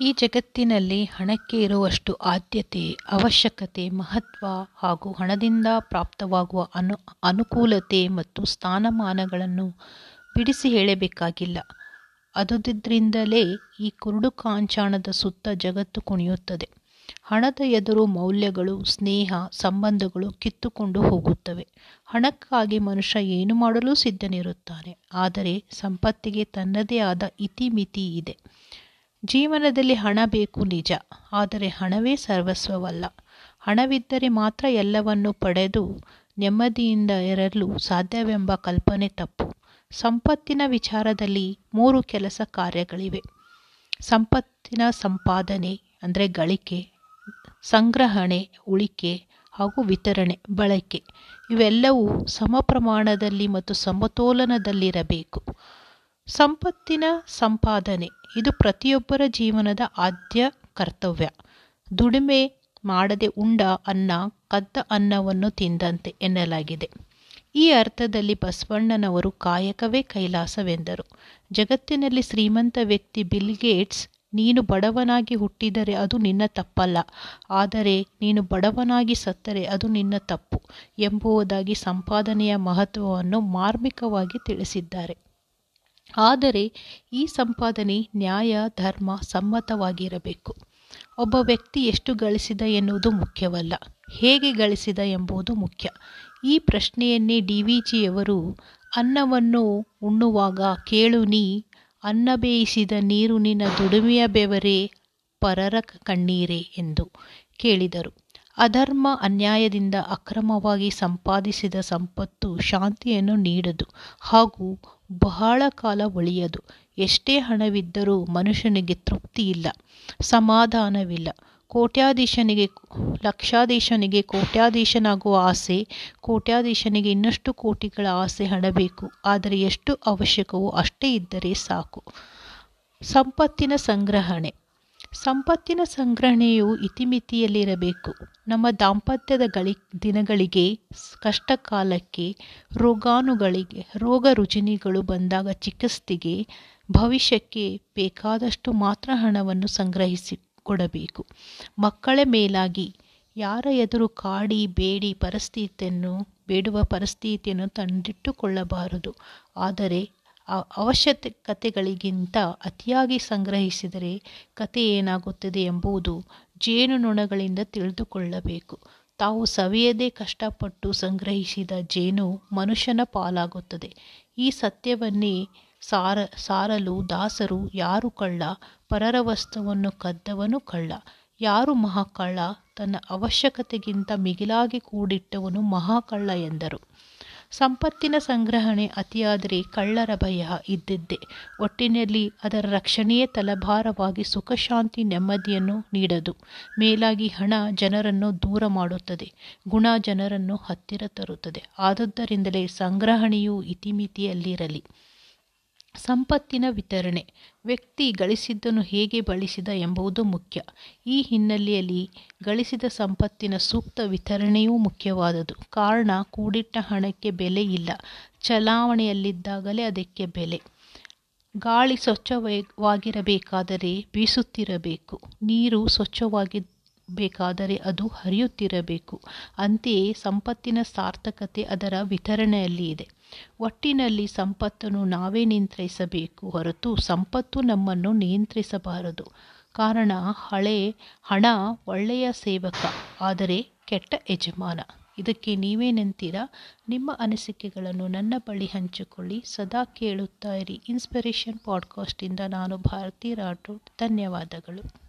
ಈ ಜಗತ್ತಿನಲ್ಲಿ ಹಣಕ್ಕೆ ಇರುವಷ್ಟು ಆದ್ಯತೆ, ಅವಶ್ಯಕತೆ, ಮಹತ್ವ ಹಾಗೂ ಹಣದಿಂದ ಪ್ರಾಪ್ತವಾಗುವ ಅನು, ಅನುಕೂಲತೆ ಮತ್ತು ಸ್ಥಾನಮಾನಗಳನ್ನು ಬಿಡಿಸಿ ಹೇಳಬೇಕಾಗಿಲ್ಲ. ಅದುದರಿಂದಲೇ ಈ ಕುರುಡು ಕಾಂಚಾಣದ ಸುತ್ತ ಜಗತ್ತು ಕುಣಿಯುತ್ತದೆ. ಹಣದ ಎದುರು ಮೌಲ್ಯಗಳು, ಸ್ನೇಹ, ಸಂಬಂಧಗಳು ಕಿತ್ತುಕೊಂಡು ಹೋಗುತ್ತವೆ. ಹಣಕ್ಕಾಗಿ ಮನುಷ್ಯ ಏನು ಮಾಡಲು ಸಿದ್ಧನಿರುತ್ತಾನೆ, ಆದರೆ ಸಂಪತ್ತಿಗೆ ತನ್ನದೇ ಆದ ಇತಿಮಿತಿ ಇದೆ. ಜೀವನದಲ್ಲಿ ಹಣ ಬೇಕು ನಿಜ, ಆದರೆ ಹಣವೇ ಸರ್ವಸ್ವವಲ್ಲ. ಹಣವಿದ್ದರೆ ಮಾತ್ರ ಎಲ್ಲವನ್ನು ಪಡೆದು ನೆಮ್ಮದಿಯಿಂದ ಇರಲು ಸಾಧ್ಯವೆಂಬ ಕಲ್ಪನೆ ತಪ್ಪು. ಸಂಪತ್ತಿನ ವಿಚಾರದಲ್ಲಿ ಮೂರು ಕೆಲಸ ಕಾರ್ಯಗಳಿವೆ. ಸಂಪತ್ತಿನ ಸಂಪಾದನೆ, ಅಂದರೆ ಗಳಿಕೆ, ಸಂಗ್ರಹಣೆ, ಉಳಿಕೆ ಹಾಗೂ ವಿತರಣೆ, ಬಳಕೆ. ಇವೆಲ್ಲವೂ ಸಮ ಪ್ರಮಾಣದಲ್ಲಿ ಮತ್ತು ಸಮತೋಲನದಲ್ಲಿರಬೇಕು. ಸಂಪತ್ತಿನ ಸಂಪಾದನೆ. ಇದು ಪ್ರತಿಯೊಬ್ಬರ ಜೀವನದ ಆದ್ಯ ಕರ್ತವ್ಯ. ದುಡಿಮೆ ಮಾಡದೆ ಉಂಡ ಅನ್ನ, ಕದ್ದ ಅನ್ನವನ್ನು ತಿಂದಂತೆ ಎನ್ನಲಾಗಿದೆ. ಈ ಅರ್ಥದಲ್ಲಿ ಬಸವಣ್ಣನವರು ಕಾಯಕವೇ ಕೈಲಾಸವೆಂದರು. ಜಗತ್ತಿನಲ್ಲಿ ಶ್ರೀಮಂತ ವ್ಯಕ್ತಿ ಬಿಲ್ ಗೇಟ್ಸ್, ನೀನು ಬಡವನಾಗಿ ಹುಟ್ಟಿದರೆ ಅದು ನಿನ್ನ ತಪ್ಪಲ್ಲ. ಆದರೆ ನೀನು ಬಡವನಾಗಿ ಸತ್ತರೆ ಅದು ನಿನ್ನ ತಪ್ಪು ಎಂಬುವುದಾಗಿ ಸಂಪಾದನೆಯ ಮಹತ್ವವನ್ನು ಮಾರ್ಮಿಕವಾಗಿ ತಿಳಿಸಿದ್ದಾರೆ. ಆದರೆ ಈ ಸಂಪಾದನೆ ನ್ಯಾಯ, ಧರ್ಮ ಸಮ್ಮತವಾಗಿರಬೇಕು. ಒಬ್ಬ ವ್ಯಕ್ತಿ ಎಷ್ಟು ಗಳಿಸಿದ ಎನ್ನುವುದು ಮುಖ್ಯವಲ್ಲ. ಹೇಗೆ ಗಳಿಸಿದ ಎಂಬುದು ಮುಖ್ಯ. ಈ ಪ್ರಶ್ನೆಯನ್ನೇ ಡಿ ವಿ ಜಿಯವರು ಅನ್ನವನ್ನು ಉಣ್ಣುವಾಗ ಕೇಳು ನೀ, ಅನ್ನ ಬೇಯಿಸಿದ ನೀರು ನಿನ್ನ ದುಡಿಮೆಯ ಬೆವರೇ, ಪರರ ಕಣ್ಣೀರೇ ಎಂದು ಕೇಳಿದರು. ಅಧರ್ಮ ಅನ್ಯಾಯದಿಂದ ಅಕ್ರಮವಾಗಿ ಸಂಪಾದಿಸಿದ ಸಂಪತ್ತು ಶಾಂತಿಯನ್ನು ನೀಡದು ಹಾಗೂ ಬಹಳ ಕಾಲ ಉಳಿಯದು ಎಷ್ಟೇ ಹಣವಿದ್ದರೂ ಮನುಷ್ಯನಿಗೆ ತೃಪ್ತಿ ಇಲ್ಲ ಸಮಾಧಾನವಿಲ್ಲ. ಕೋಟ್ಯಾಧೀಶನಿಗೆ, ಲಕ್ಷಾಧೀಶನಿಗೆ ಕೋಟ್ಯಾಧೀಶನಾಗುವ ಆಸೆ, ಕೋಟ್ಯಾಧೀಶನಿಗೆ ಇನ್ನಷ್ಟು ಕೋಟಿಗಳ ಆಸೆ ಹಣ ಬೇಕು ಆದರೆ ಎಷ್ಟು ಅವಶ್ಯಕವೋ ಅಷ್ಟೇ ಇದ್ದರೆ ಸಾಕು. ಸಂಪತ್ತಿನ ಸಂಗ್ರಹಣೆ. ಸಂಪತ್ತಿನ ಸಂಗ್ರಹಣೆಯು ಇತಿಮಿತಿಯಲ್ಲಿರಬೇಕು. ನಮ್ಮ ದಾಂಪತ್ಯದ ಗಳಿ ದಿನಗಳಿಗೆ ಕಷ್ಟ ಕಾಲಕ್ಕೆ ರೋಗಾಣುಗಳಿಗೆ, ರೋಗ ರುಜಿನಿಗಳು ಬಂದಾಗ ಚಿಕಿತ್ಸೆಗೆ, ಭವಿಷ್ಯಕ್ಕೆ ಬೇಕಾದಷ್ಟು ಮಾತ್ರ ಹಣವನ್ನು ಸಂಗ್ರಹಿಸಿ ಕೊಡಬೇಕು ಮಕ್ಕಳ ಮೇಲಾಗಿ ಯಾರ ಎದುರು ಕಾಡಿ, ಬೇಡಿ ಪರಿಸ್ಥಿತಿಯನ್ನು, ಬೇಡುವ ಪರಿಸ್ಥಿತಿಯನ್ನು ತಂದಿಟ್ಟುಕೊಳ್ಳಬಾರದು. ಆದರೆ ಅವಶ್ಯಕತೆಗಳಿಗಿಂತ ಅತಿಯಾಗಿ ಸಂಗ್ರಹಿಸಿದರೆ ಕತೆ ಏನಾಗುತ್ತದೆ ಎಂಬುದು ಜೇನುನೊಣಗಳಿಂದ ತಿಳಿದುಕೊಳ್ಳಬೇಕು. ತಾವು ಸವಿಯದೆ ಕಷ್ಟಪಟ್ಟು ಸಂಗ್ರಹಿಸಿದ ಜೇನು ಮನುಷ್ಯನ ಪಾಲಾಗುತ್ತದೆ. ಈ ಸತ್ಯವನ್ನೇ ಸಾರ, ಸಾರಲು ದಾಸರು ಯಾರು ಕಳ್ಳ, ಪರರ ವಸ್ತುವನ್ನು ಕದ್ದವನು ಕಳ್ಳ. ಯಾರು ಮಹಾಕಳ್ಳ, ತನ್ನ ಅವಶ್ಯಕತೆಗಿಂತ ಮಿಗಿಲಾಗಿ ಕೂಡಿಟ್ಟವನು ಮಹಾಕಳ್ಳ ಎಂದರು. ಸಂಪತ್ತಿನ ಸಂಗ್ರಹಣೆ ಅತಿಯಾದರೆ ಕಳ್ಳರ ಭಯ ಇದ್ದಿದ್ದೆ. ಒಟ್ಟಿನಲ್ಲಿ ಅದರ ರಕ್ಷಣೆಯೇ ತಲಭಾರವಾಗಿ ಸುಖಶಾಂತಿ ನೆಮ್ಮದಿಯನ್ನು ನೀಡದು. ಮೇಲಾಗಿ ಹಣ ಜನರನ್ನು ದೂರ ಮಾಡುತ್ತದೆ. ಗುಣ ಜನರನ್ನು ಹತ್ತಿರ ತರುತ್ತದೆ. ಆದುದರಿಂದಲೇ ಸಂಗ್ರಹಣೆಯು ಇತಿಮಿತಿಯಲ್ಲಿರಲಿ. ಸಂಪತ್ತಿನ ವಿತರಣೆ. ವ್ಯಕ್ತಿ ಗಳಿಸಿದ್ದನ್ನು ಹೇಗೆ ಬಳಸಿದ ಎಂಬುದು ಮುಖ್ಯ. ಈ ಹಿನ್ನೆಲೆಯಲ್ಲಿ ಗಳಿಸಿದ ಸಂಪತ್ತಿನ ಸೂಕ್ತ ವಿತರಣೆಯೂ ಮುಖ್ಯವಾದುದು ಕಾರಣ, ಕೂಡಿಟ್ಟ ಹಣಕ್ಕೆ ಬೆಲೆ ಇಲ್ಲ. ಚಲಾವಣೆಯಲ್ಲಿದ್ದಾಗಲೇ ಅದಕ್ಕೆ ಬೆಲೆ. ಗಾಳಿ ಸ್ವಚ್ಛವಾಗಿರಬೇಕಾದರೆ ಬೀಸುತ್ತಿರಬೇಕು. ನೀರು ಸ್ವಚ್ಛವಾಗಿ ಬೇಕಾದರೆ ಅದು ಹರಿಯುತ್ತಿರಬೇಕು. ಅಂತೆಯೇ ಸಂಪತ್ತಿನ ಸಾರ್ಥಕತೆ ಅದರ ವಿತರಣೆಯಲ್ಲಿ ಇದೆ. ಒಟ್ಟಿನಲ್ಲಿ ಸಂಪತ್ತನ್ನು ನಾವೇ ನಿಯಂತ್ರಿಸಬೇಕು ಹೊರತು ಸಂಪತ್ತು ನಮ್ಮನ್ನು ನಿಯಂತ್ರಿಸಬಾರದು. ಕಾರಣ, ಹಳೆ ಹಣ ಒಳ್ಳೆಯ ಸೇವಕ, ಆದರೆ ಕೆಟ್ಟ ಯಜಮಾನ. ಇದಕ್ಕೆ ನೀವೇನೆಂತೀರಾ ನಿಮ್ಮ ಅನಿಸಿಕೆಗಳನ್ನು ನನ್ನ ಬಳಿ ಹಂಚಿಕೊಳ್ಳಿ. ಸದಾ ಕೇಳುತ್ತಾ ಇರಿ. ಇನ್ಸ್ಪಿರೇಷನ್ ಪಾಡ್ಕಾಸ್ಟಿಂದ ನಾನು ಭಾರತಿ ರಾಠೋಡ್. ಧನ್ಯವಾದಗಳು.